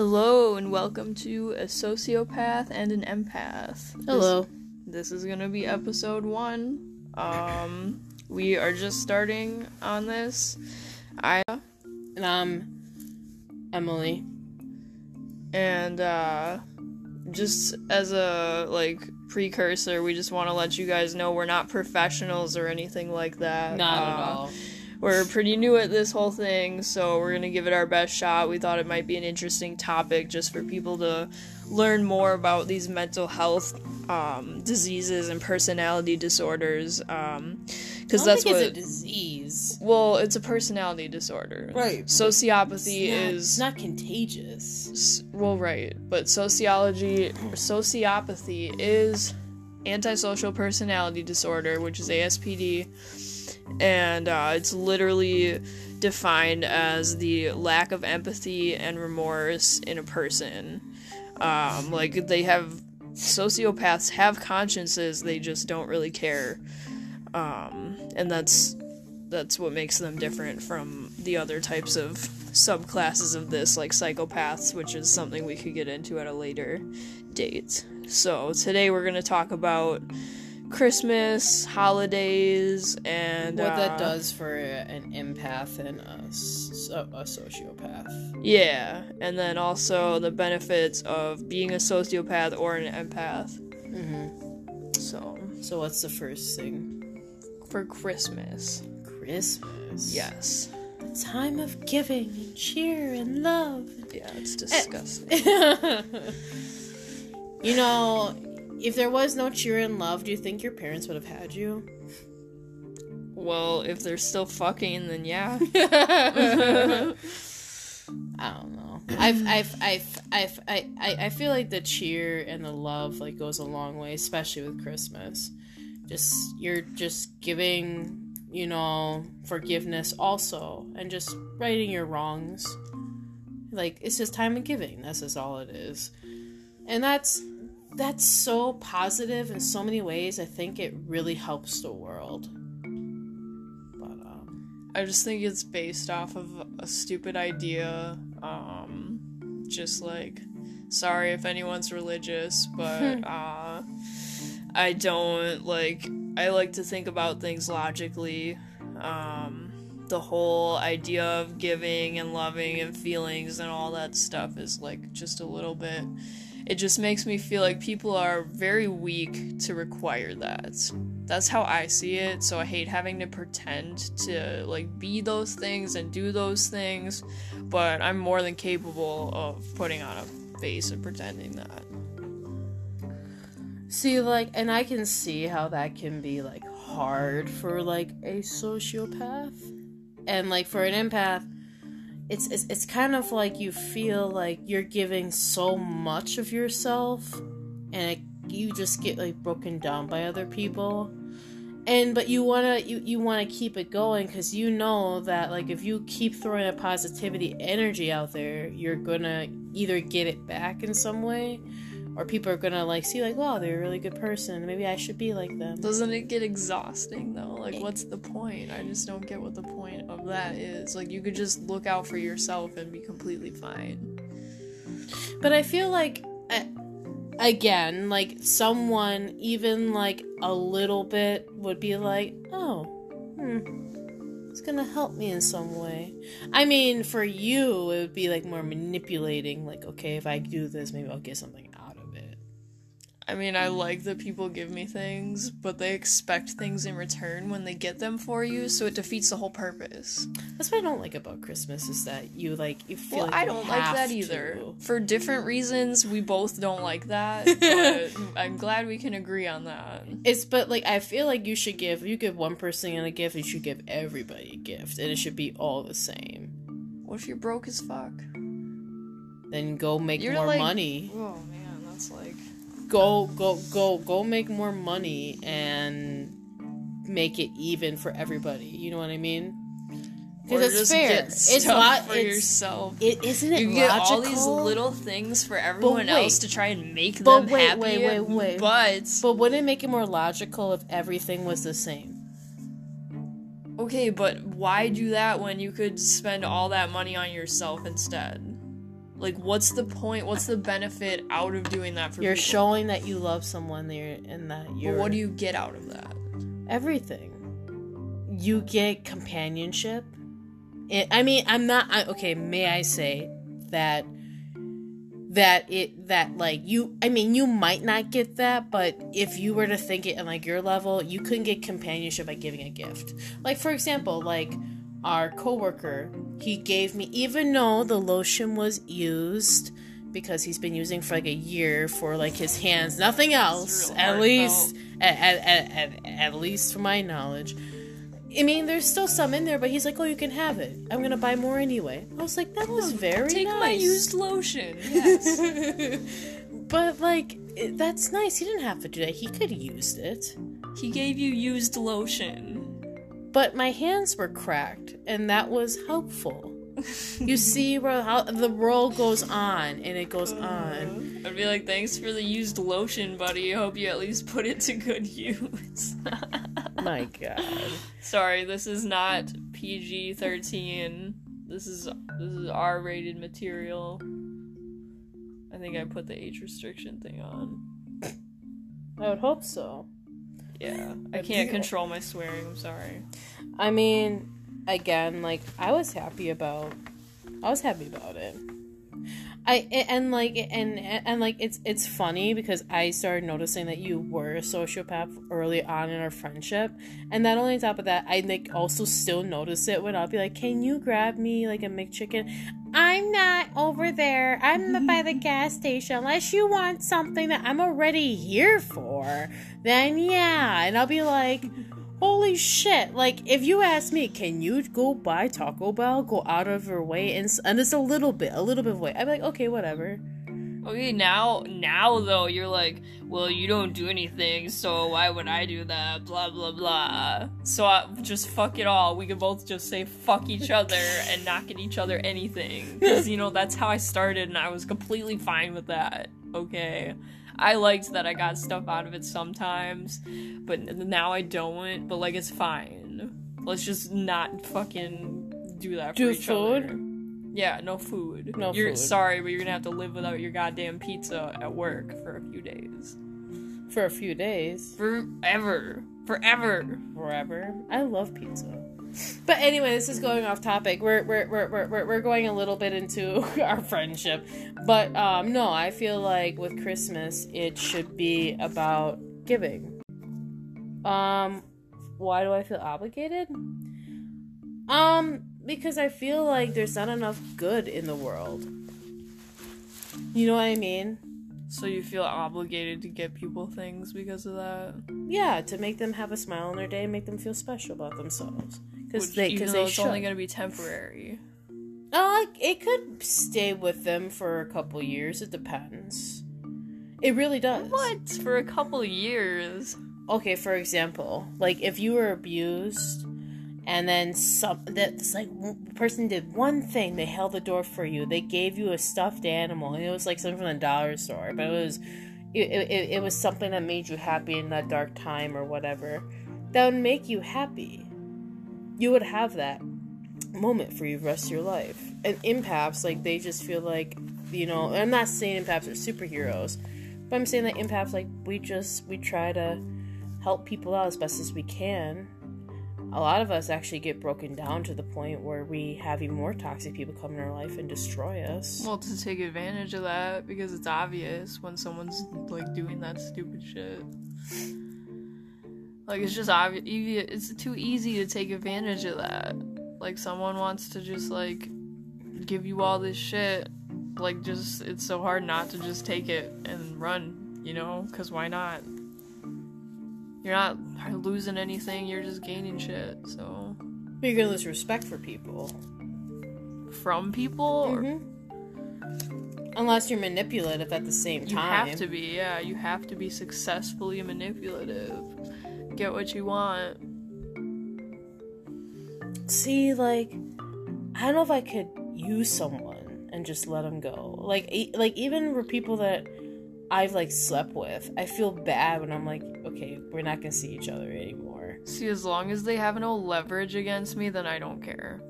Hello and welcome to a sociopath and an empath. Hello. This, this is gonna be episode one. Um, we are just starting on this. I And I'm Emily. and uh, just as a like precursor, we just want to let you guys know we're not professionals or anything like that. Not at Uh, all. We're pretty new at this whole thing, so we're gonna give it our best shot. We thought it might be an interesting topic just for people to learn more about these mental health um, diseases and personality disorders. Because I that's what. a disease. well, it's a personality disorder. Right. Sociopathy It's not, is. it's not contagious. Well right but sociology sociopathy is antisocial personality disorder which is aspd and uh, it's literally defined as the lack of empathy and remorse in a person. Um, like they have sociopaths have consciences they just don't really care. Um, and that's that's what makes them different from the other types of subclasses of this like psychopaths which is something we could get into at a later date. So today we're to talk about christmas holidays and What uh, that does for an empath and a sociopath. yeah and then also the benefits of being a sociopath or an empath hmm so So what's the first thing? for christmas Christmas. yes The time of giving and cheer and love. yeah it's disgusting you know, if there was no cheer and love, do you think your parents would have had you? well if they're still fucking then yeah I don't know. I've, I've, I've, I've, I, I, I feel like the cheer and the love like goes a long way, especially with Christmas. Just you're just giving, you know, forgiveness also, and just righting your wrongs. Like it's just time of giving. That's just all it is, and that's that's so positive in so many ways. I think it really helps the world. But um, I just think it's based off of a stupid idea. Um, just like, sorry if anyone's religious, but uh, I don't like. I like to think about things logically. Um, the whole idea of giving and loving and feelings and all that stuff is like just a little bit. It just makes me feel like people are very weak to require that that's how I see it. So I hate having to pretend to like be those things and do those things, but I'm more than capable of putting on a face and pretending that. See, like, and I can see how that can be like hard for like a sociopath, and like for an empath, it's it's, it's kind of like you feel like you're giving so much of yourself, and it, you just get like broken down by other people, and but you wanna you you wanna keep it going because you know that like if you keep throwing a positivity energy out there, you're gonna either get it back in some way or people are gonna like see like wow they're a really good person maybe i should be like them Doesn't it get exhausting though? Like, what's the point? I just don't get what the point of that is. Like, you could just look out for yourself and be completely fine. but i feel like uh, again like someone even like a little bit would be like oh hmm it's gonna help me in some way i mean for you it would be like more manipulating like okay if i do this maybe i'll get something out of it I mean, I like that people give me things, but they expect things in return when they get them for you, so it defeats the whole purpose. that's what i don't like about christmas is that you like you feel Well, like I don't like that either. to. For different reasons, we both don't like that, but I'm glad we can agree on that. It's but like I feel like you should give you give one person a gift, you should give everybody a gift, and it should be all the same. What if you're broke as fuck? Then go make You're more like- money. Oh man, that's like. Go go go go make more money and make it even for everybody. You know what I mean? Because it's fair. It's lot. for It's, yourself. it isn't it you get logical? all these little things for everyone wait. else to try and make them wait, happy. wait, wait, wait. But But wouldn't it make it more logical if everything was the same? okay, but why do that when you could spend all that money on yourself instead? Like, what's the point? What's the benefit out of doing that for You're people? showing that you love someone there and that you're But what do you get out of that? everything. You get companionship. It, I mean, I'm not I, okay. May I say that that it that like you? I mean, you might not get that, but if you were to think it on like your level, you couldn't get companionship by giving a gift. Like for example, like our coworker, he gave me even though the lotion was used because he's been using for like a year for like his hands, nothing else. At least at, at, at, at, least from my knowledge. I mean, there's still some in there, but he's like, "Oh, you can have it. I'm gonna buy more anyway." I was like, "That was oh, very Take nice." my used lotion. Yes. but like, it, that's nice. He didn't have to do that. He could have used it. he gave you used lotion. But my hands were cracked, and that was helpful. you see where how the roll goes on, and it goes on. I'd be like, thanks for the used lotion, buddy. I Hope you at least put it to good use. My God. Sorry, this is not PG thirteen. This is this is R rated material. I think I put the age restriction thing on. I would hope so. Yeah, I can't control my swearing. I'm sorry. I mean, again, like I was happy about, I was happy about it. I and like and and like it's it's funny because I started noticing that you were a sociopath early on in our friendship, and not only on top of that, I like also still notice it when I'll be like, "Can you grab me like a McChicken?" I'm not over there. I'm by the gas station. Unless you want something that I'm already here for, then yeah. And I'll be like, holy shit. Like, if you ask me, can you go buy Taco Bell, go out of your way, and, and it's a little bit, a little bit of way, I'd be like, okay, whatever. Okay, now now though you're like, well, you don't do anything, so why would I do that? Blah blah blah. So I, just fuck it all. We can both just say fuck each other and not get each other anything, because you know that's how I started, and I was completely fine with that. Okay, I liked that I got stuff out of it sometimes, but now I don't. But like, it's fine. Let's just not fucking do that for Do each food? other. Yeah, no food. No You're food. sorry, but you're gonna have to live without your goddamn pizza at work for a few days. For a few days. Forever. Forever. Forever. I love pizza. But anyway, this is going off topic. We're we're, we're, we're, we're we're going a little bit into our friendship. But um no, I feel like with Christmas it should be about giving. Um why do I feel obligated? Um because I feel like there's not enough good in the world. You know what I mean? So you feel obligated to get people things because of that? Yeah, to make them have a smile on their day and make them feel special about themselves. Because they, cause they it's should. only gonna be temporary. Uh, it could stay with them for a couple years. It depends. It really does. What? For a couple years. Okay, for example, like if you were abused, and then some that's like person did one thing, they held the door for you. They gave you a stuffed animal, and it was like something from the dollar store, but it was it, it, it was something that made you happy in that dark time or whatever. That would make you happy. You would have that moment for you the rest of your life. And empaths, like they just feel like, you know, I'm not saying empaths are superheroes, but I'm saying that empaths, like we just we try to help people out as best as we can. A lot of us actually get broken down to the point where we have even more toxic people come in our life and destroy us. Well, to take advantage of that because it's obvious when someone's like doing that stupid shit. Like it's just obvious. It's too easy to take advantage of that. Like someone wants to just like give you all this shit. Like just it's so hard not to just take it and run. You know? Because why not? You're not losing anything. You're just gaining shit. So But you're gonna lose respect for people. from people, or Mhm. Unless you're manipulative at the same time. You have to be, yeah. You have to be successfully manipulative. Get what you want. See, like, I don't know if I could use someone and just let them go. Like, e- like even for people that I've like slept with, I feel bad when I'm like, okay, we're not gonna see each other anymore. See, as long as they have no leverage against me, then I don't care.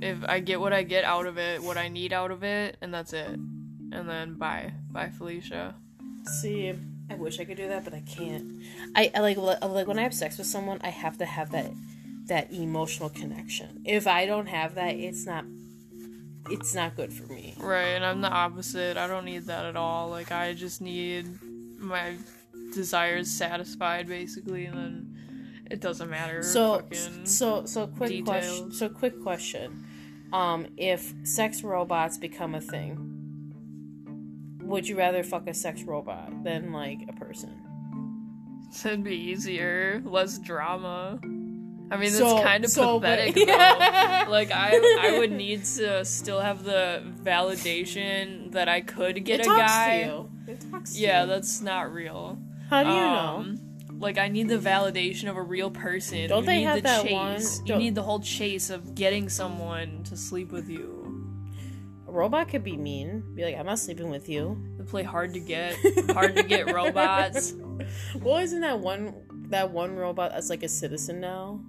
If I get what I get out of it, what I need out of it, and that's it. and then bye, bye, Felicia. See, I wish I could do that, but I can't. I, I like like when I have sex with someone, I have to have that that emotional connection. If I don't have that, it's not it's not good for me. Right, and I'm the opposite. I don't need that at all. Like I just need my desires satisfied basically and then it doesn't matter. So so so quick question. So quick question. Um, if sex robots become a thing, would you rather fuck a sex robot than like a person? it'd be easier, less drama. I mean, So- that's kind of so, but- pathetic. though. Like I, I would need to still have the validation that I could get it a guy. to you. It talks to Yeah, you. that's not real. How do you know? Um, Like I need the validation of a real person. Don't you they need have the that chase. one- You don't- need the whole chase of getting someone to sleep with you. A robot could be mean. Be like, I'm not sleeping with you. They play hard to get, hard to get robots. Well, isn't that one that one robot that's like a citizen now?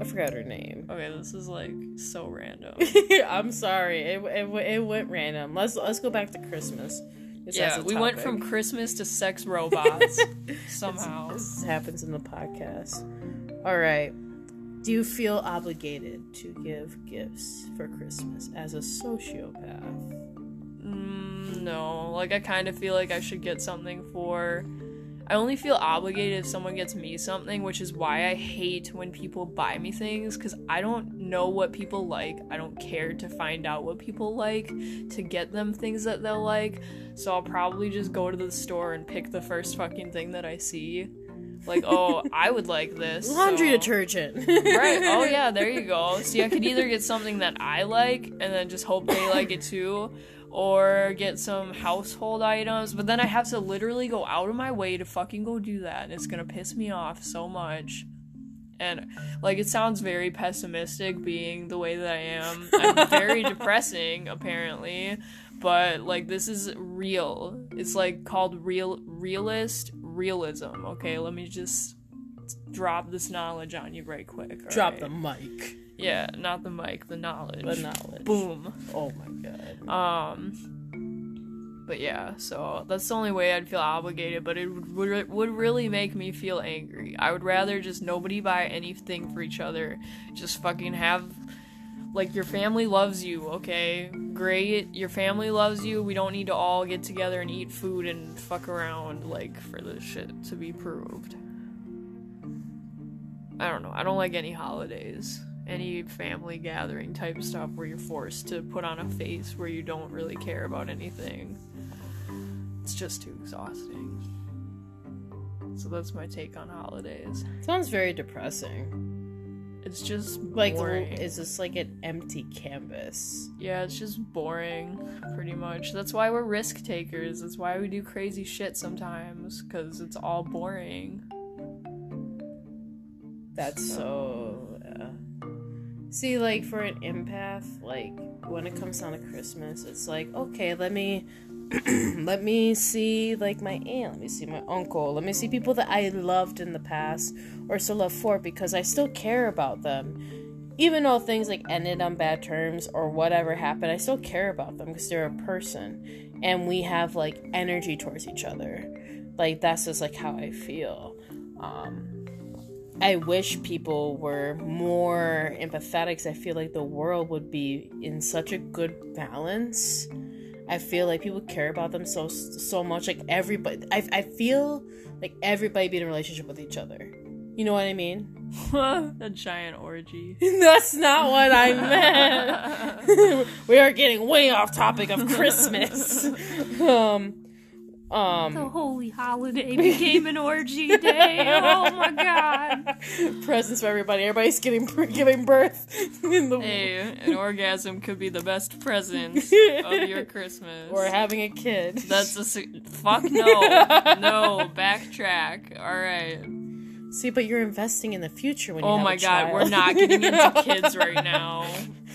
I forgot her name. Okay, this is like so random. I'm sorry, it, it it went random. Let's let's go back to Christmas. 'Cause yeah, we went from Christmas to sex robots somehow. This happens in the podcast. All right. Do you feel obligated to give gifts for Christmas as a sociopath? Mm, no, like I kind of feel like I should get something for. I only feel obligated if someone gets me something, which is why I hate when people buy me things because I don't know what people like. I don't care to find out what people like to get them things that they'll like. So I'll probably just go to the store and pick the first fucking thing that I see. Like, oh, I would like this. Laundry so- detergent. right. Oh yeah, there you go. See, I could either get something that I like and then just hope they like it too, or get some household items. But then I have to literally go out of my way to fucking go do that, and it's gonna piss me off so much. And like, it sounds very pessimistic, being the way that I am. I'm very depressing, apparently. But like, this is real. It's like called real realist realism. Okay, let me just drop this knowledge on you right quick. Drop alright? the mic. Yeah, not the mic, the knowledge. The knowledge. Boom. Oh my god. Um. But yeah, so that's the only way I'd feel obligated. But it would would, really make me feel angry. I would rather just nobody buy anything for each other. Just fucking have. Like your family loves you, okay? Great. Your family loves you. We don't need to all get together and eat food and fuck around like for this shit to be proved. I don't know. I don't like any holidays. Any family gathering type stuff where you're forced to put on a face where you don't really care about anything. It's just too exhausting. So that's my take on holidays. Sounds very depressing. It's just Like, boring. is this like an empty canvas? yeah, it's just boring, pretty much. That's why we're risk takers. That's why we do crazy shit sometimes, because it's all boring. That's so. Yeah. See, like for an empath, like when it comes down to Christmas, it's like okay, let me, let me see like my aunt, let me see my uncle, let me see people that I loved in the past or still love for because I still care about them, even though things like ended on bad terms or whatever happened, I still care about them because they're a person, and we have like energy towards each other, like that's just like how I feel. Um, I wish people were more empathetic I feel like the world would be in such a good balance. I feel like people care about them so so much. Like everybody, I, I feel like everybody be in a relationship with each other. You know what I mean? a giant orgy. That's not what I meant. we are getting way off topic of Christmas. um, um, The holy holiday became an orgy day. Oh my god. presents for everybody. Everybody's getting giving birth in the Hey, an orgasm could be the best present of your Christmas. or having a kid. That's a fuck no, no. Backtrack. All right. See, but you're investing in the future when you Oh have my god, child. we're not getting into kids right now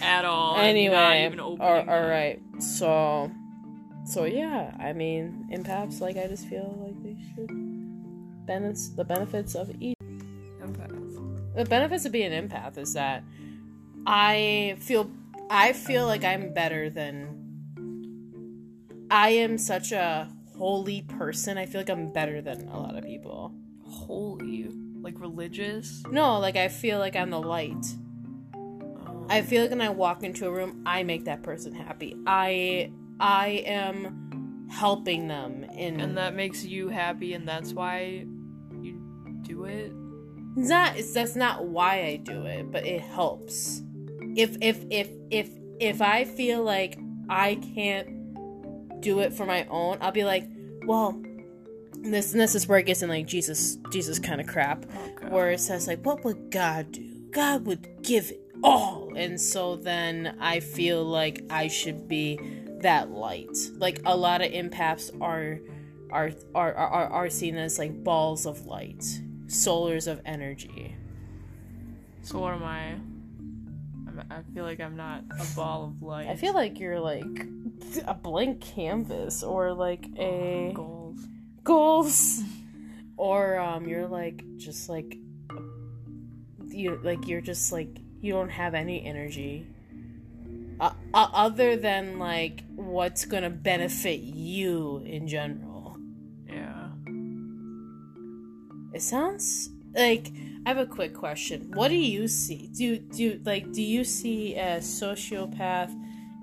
at all. I'm not anyway, even all, opening all that. right. So, so yeah. I mean, empaths like I just feel like they should benefits the benefits of each. Empath. The benefits of being an empath is that I feel I feel like I'm better than I am such a holy person. I feel like I'm better than a lot of people. Holy, like religious. No, like I feel like I'm the light. Oh. I feel like when I walk into a room, I make that person happy. I I am helping them in and that makes you happy, and that's why you do it. Not it's that's not why I do it, but it helps. If if if if if I feel like I can't do it for my own, I'll be like, well, this and this is where it gets in like Jesus Jesus kind of crap, where it says like, what would God do? God would give it all, and so then I feel like I should be that light. Like a lot of empaths are are are are, are seen as like balls of light, solars of energy. So what am I? I'm, I feel like I'm not a ball of light. I feel like you're like a blank canvas or like a goals. goals or um you're like just like you like you're just like you don't have any energy uh, uh, other than like what's gonna benefit you in general Yeah. it sounds like i have a quick question what do you see do do like do you see a sociopath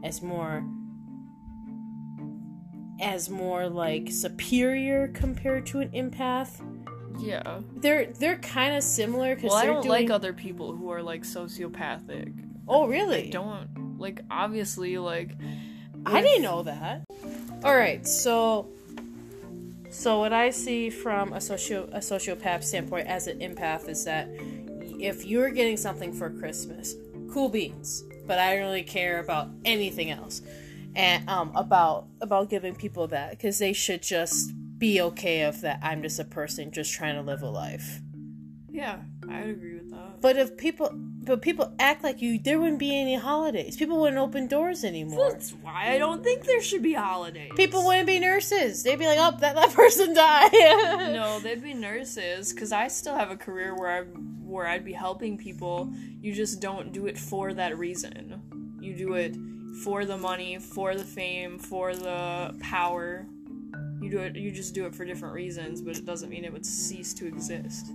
as more as more like superior compared to an empath Yeah. they're they're kind of similar because Well, I don't doing... like other people who are like sociopathic. oh really I don't like obviously like I didn't know that. All right, so so what I see from a socio a sociopath standpoint as an empath is that if you're getting something for Christmas, cool beans, but I don't really care about anything else, and um about about giving people that because they should just be okay of that. I'm just a person just trying to live a life. yeah, I'd agree with that. But if people but people act like you, there wouldn't be any holidays. People wouldn't open doors anymore. That's why I don't think there should be holidays. People wouldn't be nurses. They'd be like, "Oh, that, that person died." No, they'd be nurses because I still have a career where I where I'd be helping people. You just don't do it for that reason. You do it for the money, for the fame, for the power. You do it. You just do it for different reasons, but it doesn't mean it would cease to exist.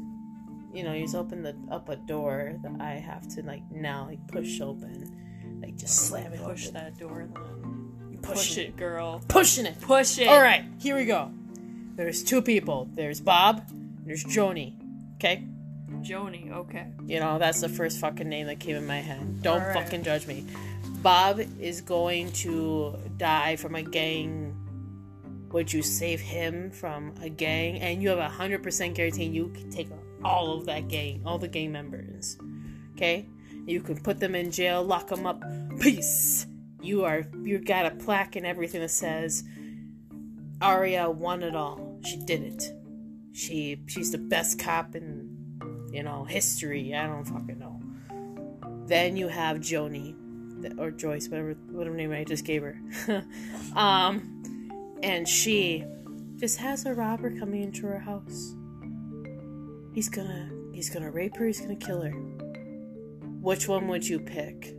You know, you just open the up a door that I have to like now like push open, like just slam it Push open. that door, then. You Push pushing it, girl. pushing it. Push it. All right, here we go. There's two people. There's Bob. And there's Joni. Okay, Joni. Okay. you know that's the first fucking name that came in my head. Don't right. fucking judge me. Bob is going to die from a gang. Would you save him from a gang? And you have a hundred percent guarantee you can take all of that gang, all the gang members. Okay, you can put them in jail, lock them up. Peace. You are you got a plaque and everything that says Aria won it all. She did it. She she's the best cop in you know history. I don't fucking know. Then you have Joni or Joyce, whatever whatever name I just gave her. um, and she just has a robber coming into her house. He's gonna he's gonna rape her. He's gonna kill her. Which one would you pick?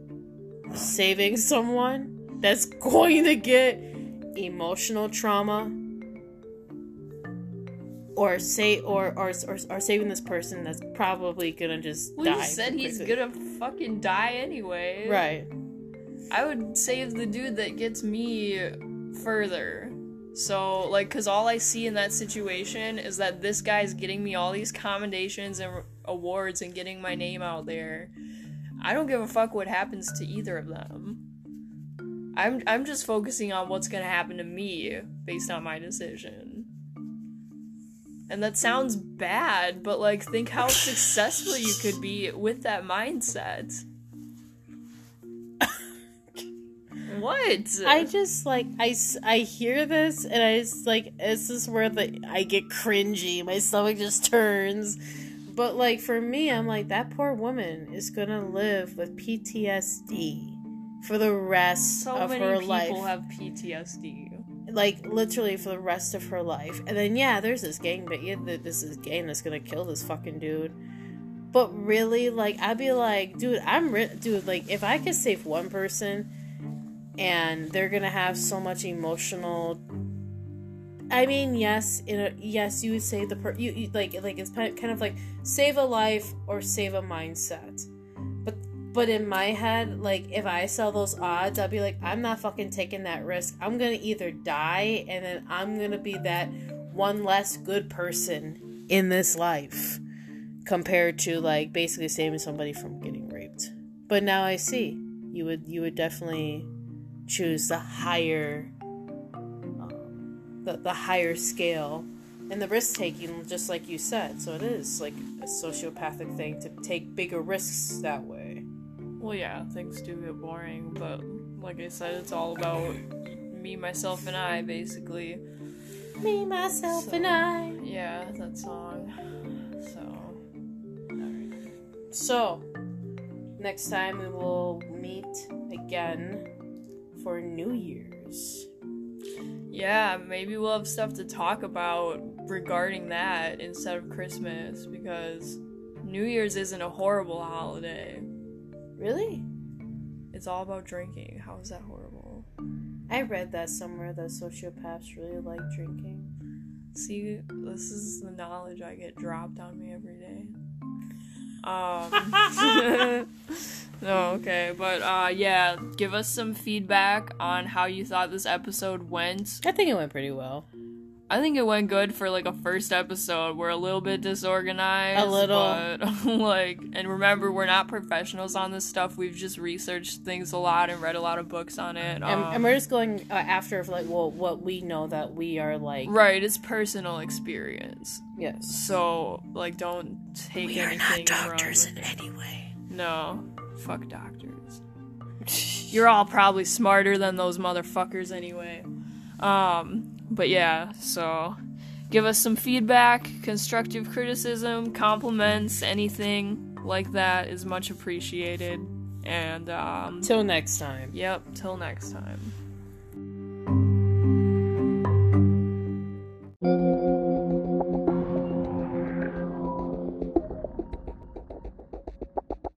Saving someone that's going to get emotional trauma, or say or or or, or saving this person that's probably gonna just Well, die. you said he's quickly. gonna fucking die anyway. Right. I would save the dude that gets me further. So, like, because all I see in that situation is that this guy's getting me all these commendations and awards and getting my name out there. I don't give a fuck what happens to either of them. I'm I'm just focusing on what's gonna happen to me based on my decision. And that sounds bad, but like think how successful you could be with that mindset. What? I just like I I hear this and I just like this is where the I get cringy. My stomach just turns. But like for me, I'm like that poor woman is gonna live with PTSD for the rest so of many her people life. have PTSD. like literally for the rest of her life. And then yeah, there's this gang, but yeah, this is gang that's gonna kill this fucking dude. But really, like I'd be like, dude, I'm ri- dude. Like if I could save one person, and they're gonna have so much emotional I mean, yes, in a, yes, you would say the per you, you like like it's kind of like save a life or save a mindset. But but in my head, like if I sell those odds, I'd be like, I'm not fucking taking that risk. I'm gonna either die and then I'm gonna be that one less good person in this life compared to like basically saving somebody from getting raped. But now I see you would you would definitely choose the higher um, the, the higher scale and the risk taking just like you said. So it is like a sociopathic thing to take bigger risks that way. Well yeah things do get boring but like i said it's all about me myself and i basically. Me myself so, and i. yeah that song. So. So next time we will meet again for new year's yeah, maybe we'll have stuff to talk about regarding that instead of Christmas because New Year's isn't a horrible holiday. Really? It's all about drinking. How is that horrible? I read that somewhere that sociopaths really like drinking. See, this is the knowledge I get dropped on me every day. Um Oh, okay. But uh yeah, give us some feedback on how you thought this episode went. I think it went pretty well. I think it went good for like a first episode. We're a little bit disorganized. A little. But like and remember we're not professionals on this stuff. We've just researched things a lot and read a lot of books on it. And, um, and we're just going uh, after like well what we know that we are like Right, it's personal experience. Yes. So like don't take we anything are not doctors in any way. No. Fuck doctors. You're all probably smarter than those motherfuckers anyway. Um, but yeah, so give us some feedback, constructive criticism, compliments, anything like that is much appreciated. And um till next time. Yep, till next time.